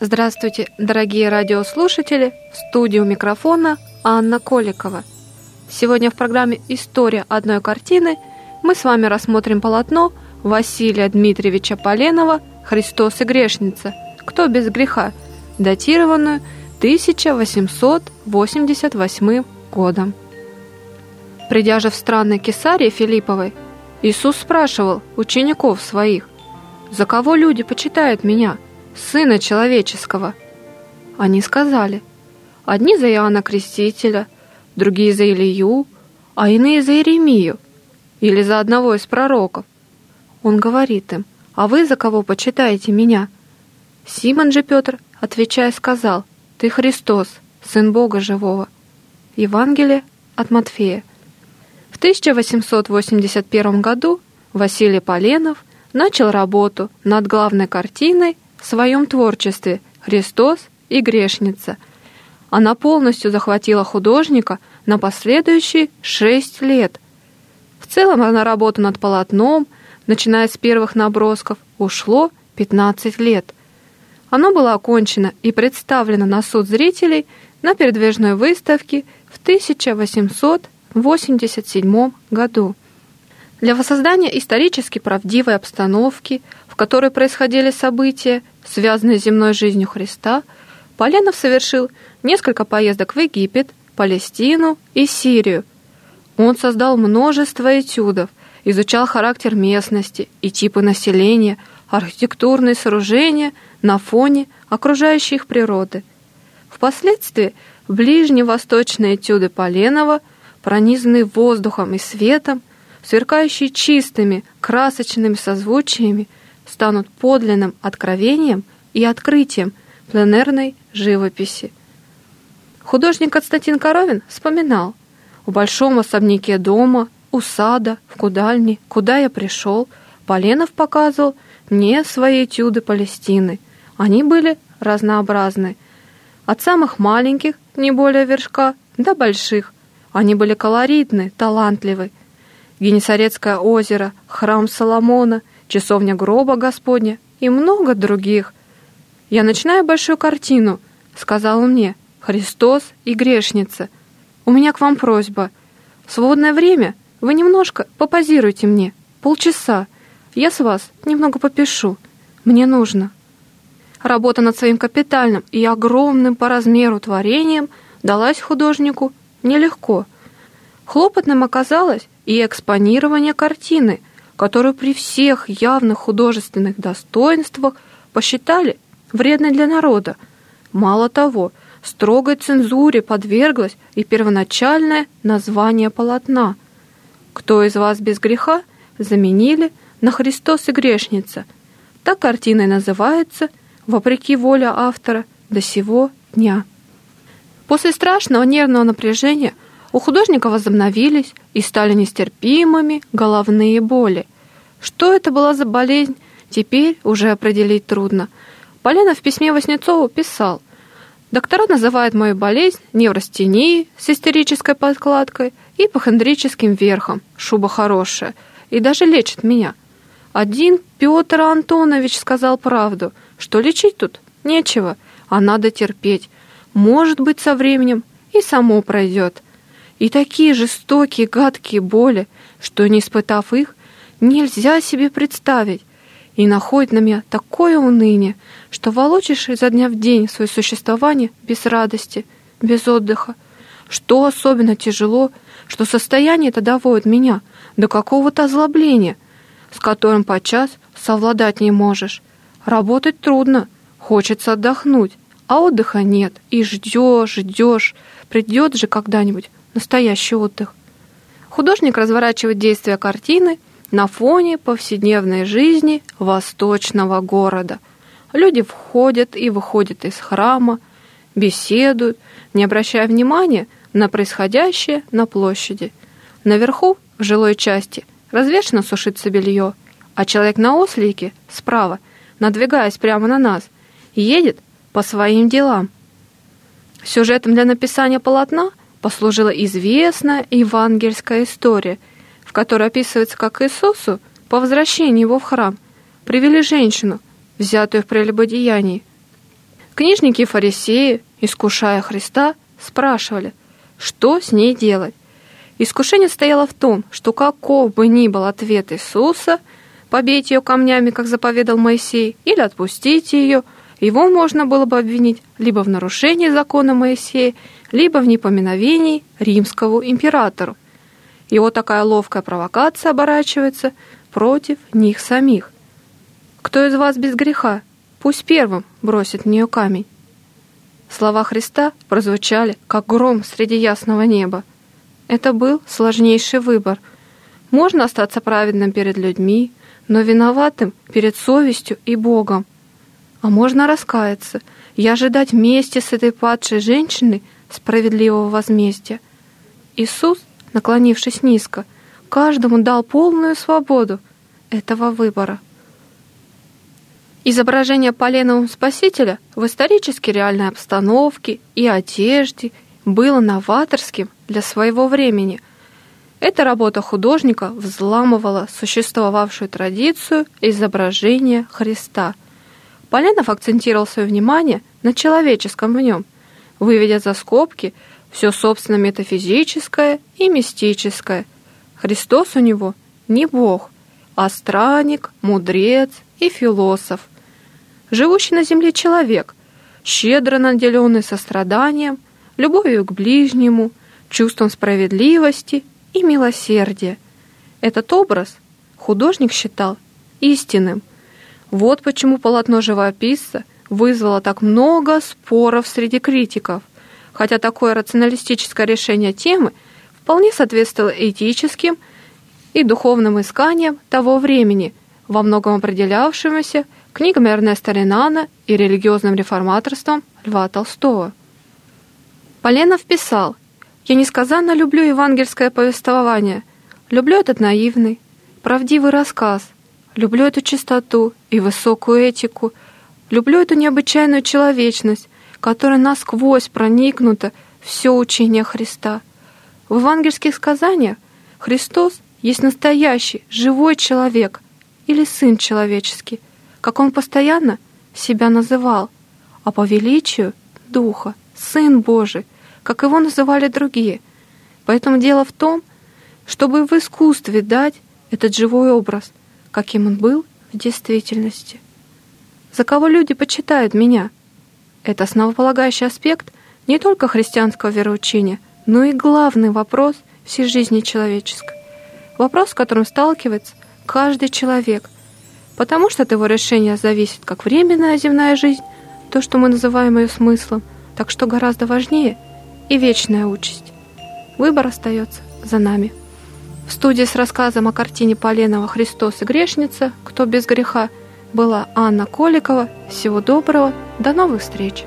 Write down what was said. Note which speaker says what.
Speaker 1: Здравствуйте, дорогие радиослушатели! В студию микрофона Анна Коликова. Сегодня в программе «История одной картины» мы с вами рассмотрим полотно Василия Дмитриевича Поленова «Христос и грешница. Кто без греха», датированную 1888 годом. Придя же в страны Кесарии Филипповой, Иисус спрашивал учеников своих, «За кого люди почитают меня?» Сына Человеческого. Они сказали, одни за Иоанна Крестителя, другие за Илью, а иные за Иеремию или за одного из пророков. Он говорит им, а вы за кого почитаете меня? Симон же Петр, отвечая, сказал, ты Христос, Сын Бога Живого. Евангелие от Матфея. В 1881 году Василий Поленов начал работу над главной картиной своем творчестве «Христос и грешница». Она полностью захватила художника на последующие шесть лет. В целом на работу над полотном, начиная с первых набросков, ушло 15 лет. Оно было окончено и представлено на суд зрителей на передвижной выставке в 1887 году. Для воссоздания исторически правдивой обстановки, в которой происходили события, связанные с земной жизнью Христа, Поленов совершил несколько поездок в Египет, Палестину и Сирию. Он создал множество этюдов, изучал характер местности и типы населения, архитектурные сооружения на фоне окружающей их природы. Впоследствии ближневосточные этюды Поленова, пронизанные воздухом и светом, сверкающие чистыми, красочными созвучиями, станут подлинным откровением и открытием пленерной живописи. Художник Константин Коровин вспоминал, «В большом особняке дома, у сада, в кудальне, куда я пришел, Поленов показывал мне свои этюды Палестины. Они были разнообразны. От самых маленьких, не более вершка, до больших. Они были колоритны, талантливы. Генесарецкое озеро, храм Соломона — часовня гроба Господня и много других. Я начинаю большую картину, сказал мне, Христос и грешница. У меня к вам просьба. В свободное время вы немножко попозируйте мне, полчаса. Я с вас немного попишу. Мне нужно. Работа над своим капитальным и огромным по размеру творением далась художнику нелегко. Хлопотным оказалось и экспонирование картины – которую при всех явных художественных достоинствах посчитали вредной для народа. Мало того, строгой цензуре подверглось и первоначальное название полотна. «Кто из вас без греха?» заменили на «Христос и грешница». Так картина и называется, вопреки воле автора, до сего дня. После страшного нервного напряжения у художника возобновились и стали нестерпимыми головные боли. Что это была за болезнь, теперь уже определить трудно. Полина в письме Васнецову писал, «Доктора называют мою болезнь неврастенией с истерической подкладкой и похондрическим верхом, шуба хорошая, и даже лечат меня. Один Петр Антонович сказал правду, что лечить тут нечего, а надо терпеть. Может быть, со временем и само пройдет и такие жестокие, гадкие боли, что, не испытав их, нельзя себе представить, и находит на меня такое уныние, что волочишь изо дня в день свое существование без радости, без отдыха. Что особенно тяжело, что состояние это доводит меня до какого-то озлобления, с которым подчас совладать не можешь. Работать трудно, хочется отдохнуть, а отдыха нет, и ждешь, ждешь, придет же когда-нибудь настоящий отдых. Художник разворачивает действия картины на фоне повседневной жизни восточного города. Люди входят и выходят из храма, беседуют, не обращая внимания на происходящее на площади. Наверху, в жилой части, развешено сушится белье, а человек на ослике, справа, надвигаясь прямо на нас, едет по своим делам. Сюжетом для написания полотна – послужила известная евангельская история, в которой описывается, как Иисусу по возвращении его в храм привели женщину, взятую в прелюбодеянии. Книжники и фарисеи, искушая Христа, спрашивали, что с ней делать. Искушение стояло в том, что каков бы ни был ответ Иисуса, побить ее камнями, как заповедал Моисей, или отпустить ее, его можно было бы обвинить либо в нарушении закона Моисея, либо в непоминовении римскому императору. Его такая ловкая провокация оборачивается против них самих. «Кто из вас без греха? Пусть первым бросит в нее камень». Слова Христа прозвучали, как гром среди ясного неба. Это был сложнейший выбор. Можно остаться праведным перед людьми, но виноватым перед совестью и Богом. А можно раскаяться и ожидать вместе с этой падшей женщиной справедливого возмездия. Иисус, наклонившись низко, каждому дал полную свободу этого выбора. Изображение поленовым Спасителя в исторически реальной обстановке и одежде было новаторским для своего времени. Эта работа художника взламывала существовавшую традицию изображения Христа. Поленов акцентировал свое внимание на человеческом в нем, выведя за скобки все собственно метафизическое и мистическое. Христос у него не Бог, а странник, мудрец и философ – живущий на земле человек, щедро наделенный состраданием, любовью к ближнему, чувством справедливости и милосердия. Этот образ художник считал истинным. Вот почему полотно живописца вызвало так много споров среди критиков, хотя такое рационалистическое решение темы вполне соответствовало этическим и духовным исканиям того времени, во многом определявшемуся книгами Эрнеста Ренана и религиозным реформаторством Льва Толстого. Поленов писал, «Я несказанно люблю евангельское повествование, люблю этот наивный, правдивый рассказ, люблю эту чистоту и высокую этику, люблю эту необычайную человечность, которая насквозь проникнута все учение Христа. В евангельских сказаниях Христос есть настоящий, живой человек или Сын человеческий – как он постоянно себя называл, а по величию Духа, Сын Божий, как его называли другие. Поэтому дело в том, чтобы в искусстве дать этот живой образ, каким он был в действительности. За кого люди почитают меня? Это основополагающий аспект не только христианского вероучения, но и главный вопрос всей жизни человеческой. Вопрос, с которым сталкивается каждый человек, потому что от его решения зависит как временная земная жизнь, то, что мы называем ее смыслом, так что гораздо важнее и вечная участь. Выбор остается за нами. В студии с рассказом о картине Поленова «Христос и грешница. Кто без греха» была Анна Коликова. Всего доброго. До новых встреч!